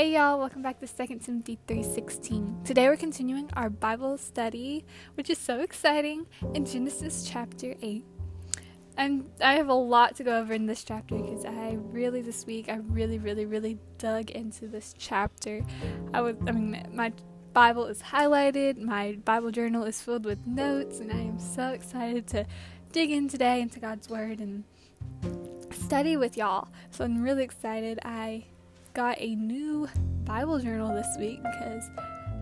Hey y'all, welcome back to 2 Timothy 3:16. Today we're continuing our Bible study, which is so exciting, in Genesis chapter 8. And I have a lot to go over in this chapter because I really this week I really really really dug into this chapter. I was I mean my Bible is highlighted, my Bible journal is filled with notes, and I am so excited to dig in today into God's word and study with y'all. So I'm really excited. I got a new Bible journal this week because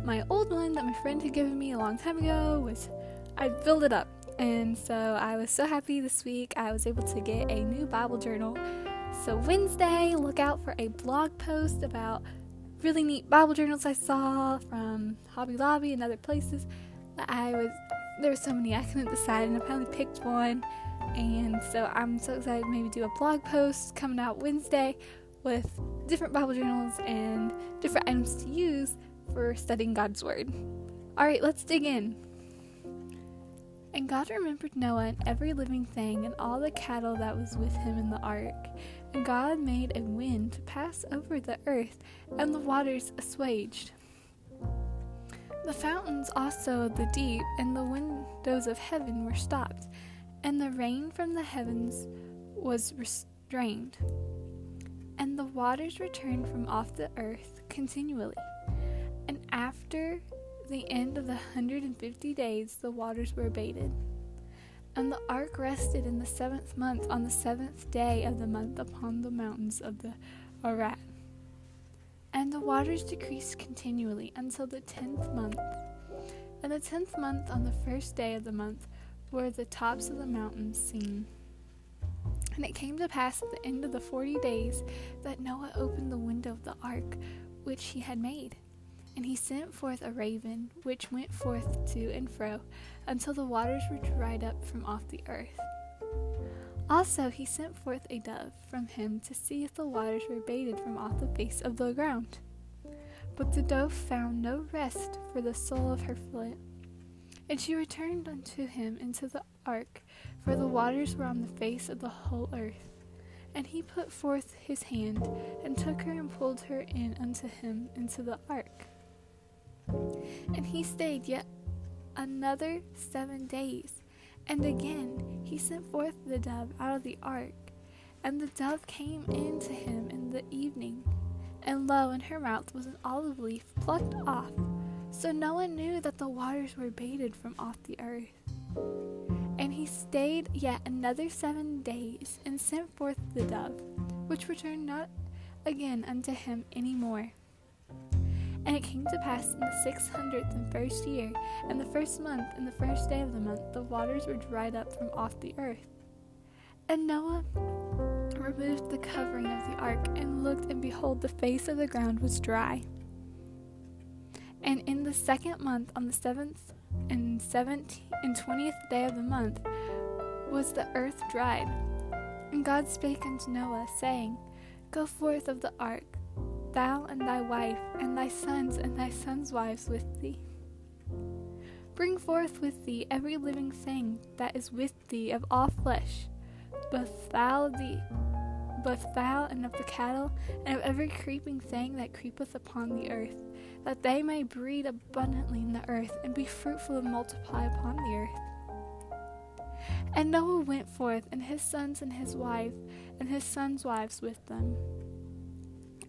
my old one that my friend had given me a long time ago was I filled it up. And so I was so happy this week I was able to get a new Bible journal. So Wednesday, look out for a blog post about really neat Bible journals I saw from Hobby Lobby and other places. I was there were so many I couldn't decide and I finally picked one. And so I'm so excited to maybe do a blog post coming out Wednesday with different Bible journals and different items to use for studying God's Word. Alright, let's dig in. And God remembered Noah and every living thing and all the cattle that was with him in the ark. And God made a wind to pass over the earth, and the waters assuaged. The fountains also of the deep and the windows of heaven were stopped, and the rain from the heavens was restrained the waters returned from off the earth continually. And after the end of the 150 days, the waters were abated. And the ark rested in the seventh month on the seventh day of the month upon the mountains of the Ararat. And the waters decreased continually until the tenth month. And the tenth month on the first day of the month were the tops of the mountains seen. And it came to pass at the end of the forty days that Noah opened the window of the ark which he had made. And he sent forth a raven, which went forth to and fro, until the waters were dried up from off the earth. Also he sent forth a dove from him to see if the waters were abated from off the face of the ground. But the dove found no rest for the sole of her foot. And she returned unto him into the ark, for the waters were on the face of the whole earth. And he put forth his hand, and took her and pulled her in unto him into the ark. And he stayed yet another seven days. And again he sent forth the dove out of the ark. And the dove came in to him in the evening. And lo, in her mouth was an olive leaf plucked off so no one knew that the waters were abated from off the earth. And he stayed yet another seven days, and sent forth the dove, which returned not again unto him any more. And it came to pass in the six hundredth and first year, and the first month, and the first day of the month, the waters were dried up from off the earth. And Noah removed the covering of the ark, and looked, and behold, the face of the ground was dry. And in the second month, on the seventh and seventeenth and twentieth day of the month, was the earth dried. And God spake unto Noah, saying, Go forth of the ark, thou and thy wife, and thy sons and thy sons' wives with thee. Bring forth with thee every living thing that is with thee of all flesh, both fowl the both fowl and of the cattle, and of every creeping thing that creepeth upon the earth, that they may breed abundantly in the earth, and be fruitful and multiply upon the earth. And Noah went forth, and his sons and his wife, and his sons' wives with them.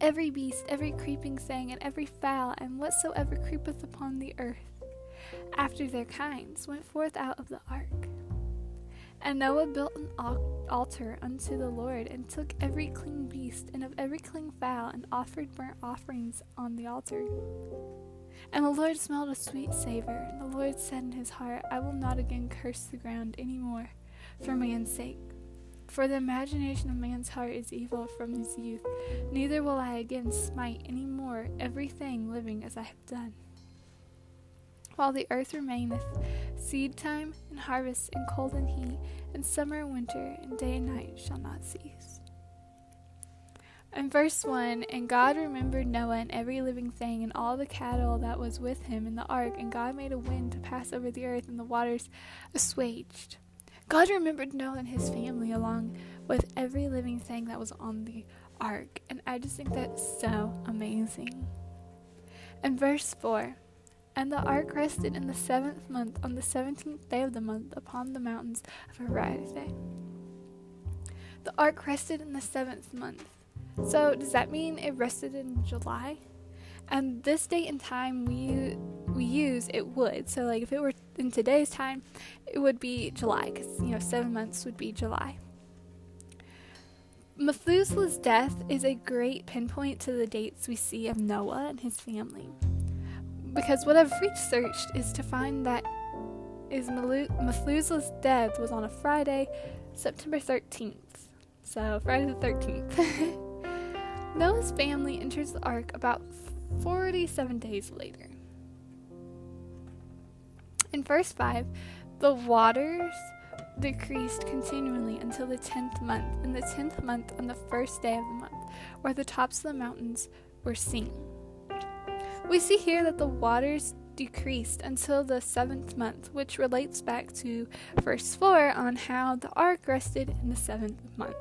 Every beast, every creeping thing, and every fowl, and whatsoever creepeth upon the earth, after their kinds, went forth out of the ark. And Noah built an altar unto the Lord, and took every clean beast and of every clean fowl, and offered burnt offerings on the altar. And the Lord smelled a sweet savor. And the Lord said in his heart, I will not again curse the ground any more for man's sake. For the imagination of man's heart is evil from his youth, neither will I again smite any more everything living as I have done while the earth remaineth, seed time and harvest, and cold and heat, and summer and winter, and day and night shall not cease. And verse 1 And God remembered Noah and every living thing, and all the cattle that was with him in the ark, and God made a wind to pass over the earth, and the waters assuaged. God remembered Noah and his family along with every living thing that was on the ark, and I just think that's so amazing. And verse 4 And the ark rested in the seventh month, on the seventeenth day of the month, upon the mountains of Ararat. The ark rested in the seventh month. So, does that mean it rested in July? And this date and time we we use it would. So, like if it were in today's time, it would be July because you know seven months would be July. Methuselah's death is a great pinpoint to the dates we see of Noah and his family. Because what I've researched is to find that is Methuselah's death was on a Friday, September 13th. So, Friday the 13th. Noah's family enters the ark about 47 days later. In verse 5, the waters decreased continually until the tenth month. In the tenth month, on the first day of the month, where the tops of the mountains were seen. We see here that the waters decreased until the seventh month, which relates back to verse 4 on how the ark rested in the seventh month.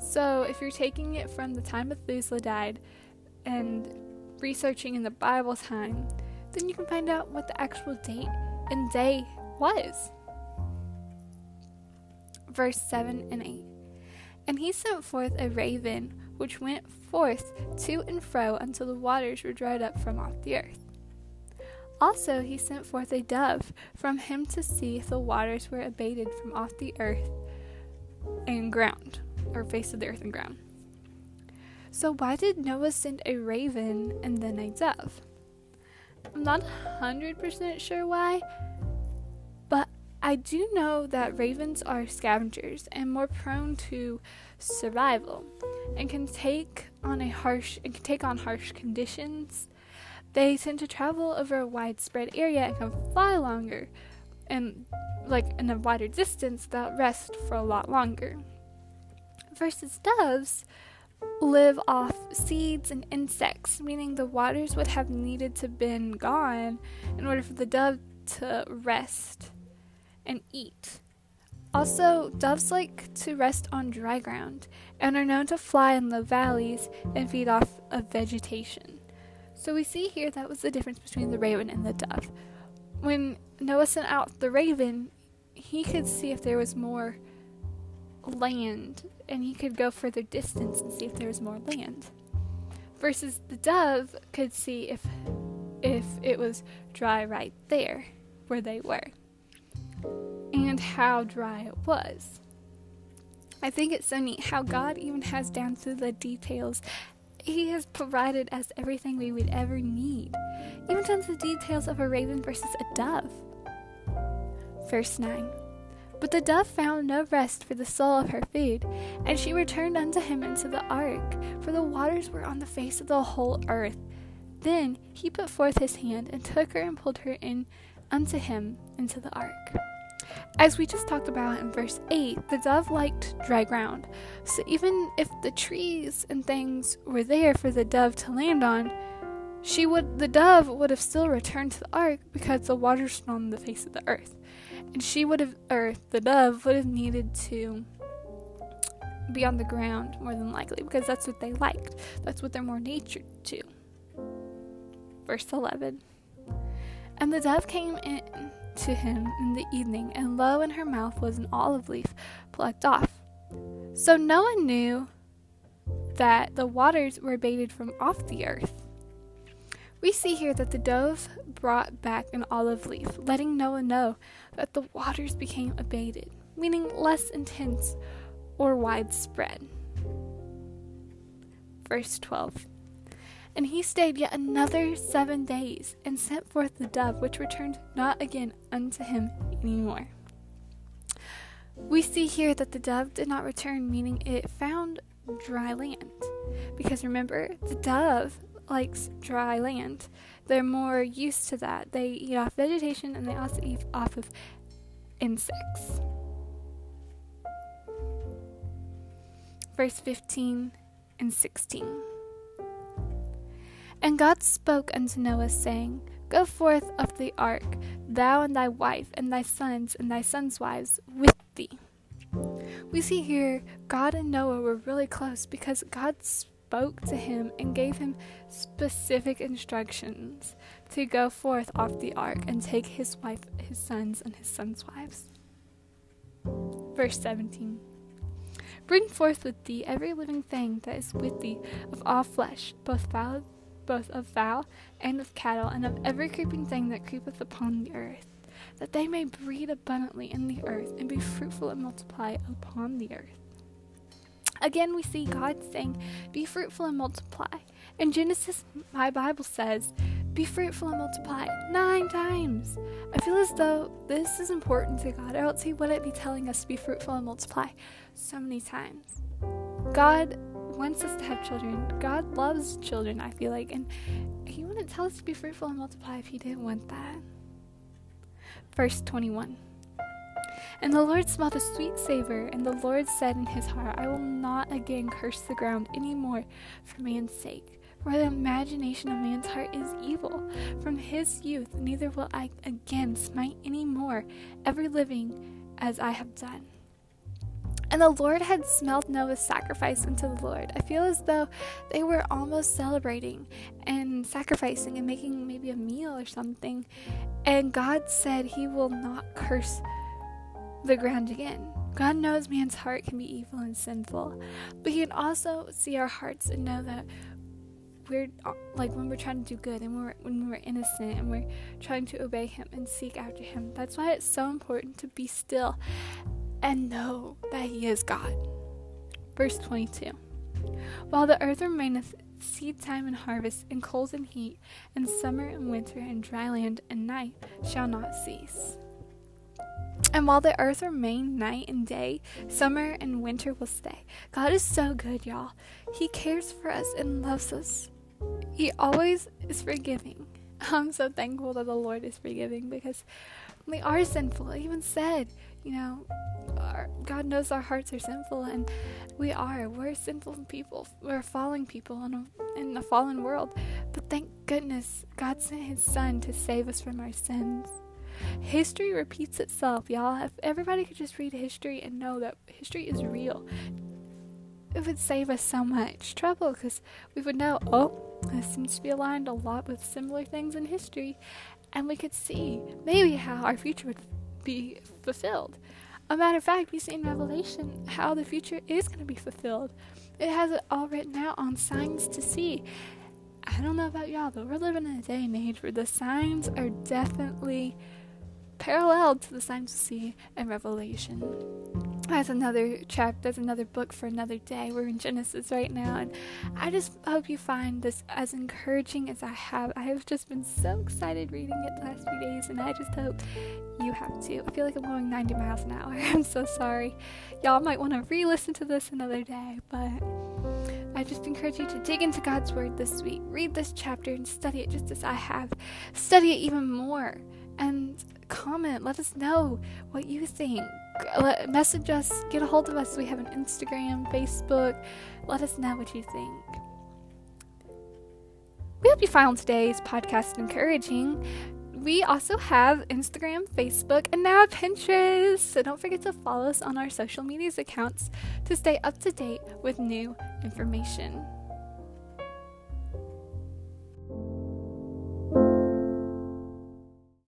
So, if you're taking it from the time Methuselah died and researching in the Bible time, then you can find out what the actual date and day was. Verse 7 and 8. And he sent forth a raven, which went forth to and fro until the waters were dried up from off the earth. Also, he sent forth a dove from him to see if the waters were abated from off the earth and ground, or face of the earth and ground. So, why did Noah send a raven and then a dove? I'm not 100% sure why, I do know that ravens are scavengers and more prone to survival and can take on a harsh and can take on harsh conditions. They tend to travel over a widespread area and can fly longer and like in a wider distance without rest for a lot longer. Versus doves, live off seeds and insects, meaning the waters would have needed to been gone in order for the dove to rest and eat. Also, doves like to rest on dry ground and are known to fly in the valleys and feed off of vegetation. So we see here that was the difference between the raven and the dove. When Noah sent out the raven, he could see if there was more land and he could go further distance and see if there was more land. Versus the dove could see if if it was dry right there where they were and how dry it was. I think it's so neat how God even has down to the details. He has provided us everything we would ever need, even down to the details of a raven versus a dove. Verse 9 but the dove found no rest for the sole of her food, and she returned unto him into the ark, for the waters were on the face of the whole earth. Then he put forth his hand and took her and pulled her in unto him into the ark. As we just talked about in verse 8, the dove liked dry ground. So even if the trees and things were there for the dove to land on, she would the dove would have still returned to the ark because the waters on the face of the earth and she would have, or the dove would have needed to be on the ground more than likely because that's what they liked. That's what they're more natured to. Verse 11 And the dove came in to him in the evening, and lo, in her mouth was an olive leaf plucked off. So Noah knew that the waters were abated from off the earth. We see here that the dove brought back an olive leaf, letting Noah know that the waters became abated, meaning less intense or widespread. Verse 12 And he stayed yet another seven days, and sent forth the dove, which returned not again unto him any more. We see here that the dove did not return, meaning it found dry land. Because remember, the dove likes dry land. They're more used to that. They eat off vegetation and they also eat off of insects. Verse 15 and 16. And God spoke unto Noah, saying, Go forth of the ark, thou and thy wife, and thy sons, and thy sons' wives with thee. We see here God and Noah were really close because God spoke to him and gave him specific instructions to go forth off the ark and take his wife, his sons, and his sons' wives. Verse 17 Bring forth with thee every living thing that is with thee of all flesh, both fowl, both of fowl and of cattle, and of every creeping thing that creepeth upon the earth, that they may breed abundantly in the earth, and be fruitful and multiply upon the earth. Again, we see God saying, Be fruitful and multiply. In Genesis, my Bible says, Be fruitful and multiply nine times. I feel as though this is important to God, or else He wouldn't be telling us to be fruitful and multiply so many times. God wants us to have children. God loves children, I feel like, and He wouldn't tell us to be fruitful and multiply if He didn't want that. Verse 21. And the Lord smelled a sweet savor, and the Lord said in his heart, I will not again curse the ground any more for man's sake. For the imagination of man's heart is evil. From his youth, neither will I again smite any more every living as I have done. And the Lord had smelled Noah's sacrifice unto the Lord. I feel as though they were almost celebrating and sacrificing and making maybe a meal or something. And God said he will not curse the ground again. God knows man's heart can be evil and sinful, but He can also see our hearts and know that we're like when we're trying to do good and we're, when we're innocent and we're trying to obey Him and seek after Him. That's why it's so important to be still and know that He is God. Verse 22 While the earth remaineth seed time and harvest, and cold and heat, and summer and winter, and dry land and night shall not cease. And while the earth remain night and day, summer and winter will stay. God is so good, y'all. He cares for us and loves us. He always is forgiving. I'm so thankful that the Lord is forgiving because we are sinful. He even said, you know, our, God knows our hearts are sinful, and we are. We're sinful people. We're fallen people in a, in a fallen world. But thank goodness God sent His Son to save us from our sins. History repeats itself, y'all. If everybody could just read history and know that history is real, it would save us so much trouble because we would know, oh, this seems to be aligned a lot with similar things in history, and we could see maybe how our future would be fulfilled. A matter of fact, we see in Revelation how the future is going to be fulfilled. It has it all written out on signs to see. I don't know about y'all, but we're living in a day and age where the signs are definitely parallel to the signs we see in Revelation. That's another chapter, that's another book for another day. We're in Genesis right now, and I just hope you find this as encouraging as I have. I have just been so excited reading it the last few days, and I just hope you have too. I feel like I'm going 90 miles an hour. I'm so sorry. Y'all might want to re listen to this another day, but I just encourage you to dig into God's Word this week. Read this chapter and study it just as I have. Study it even more. And comment. Let us know what you think. Message us. Get a hold of us. We have an Instagram, Facebook. Let us know what you think. We hope you found today's podcast encouraging. We also have Instagram, Facebook, and now Pinterest. So don't forget to follow us on our social media accounts to stay up to date with new information.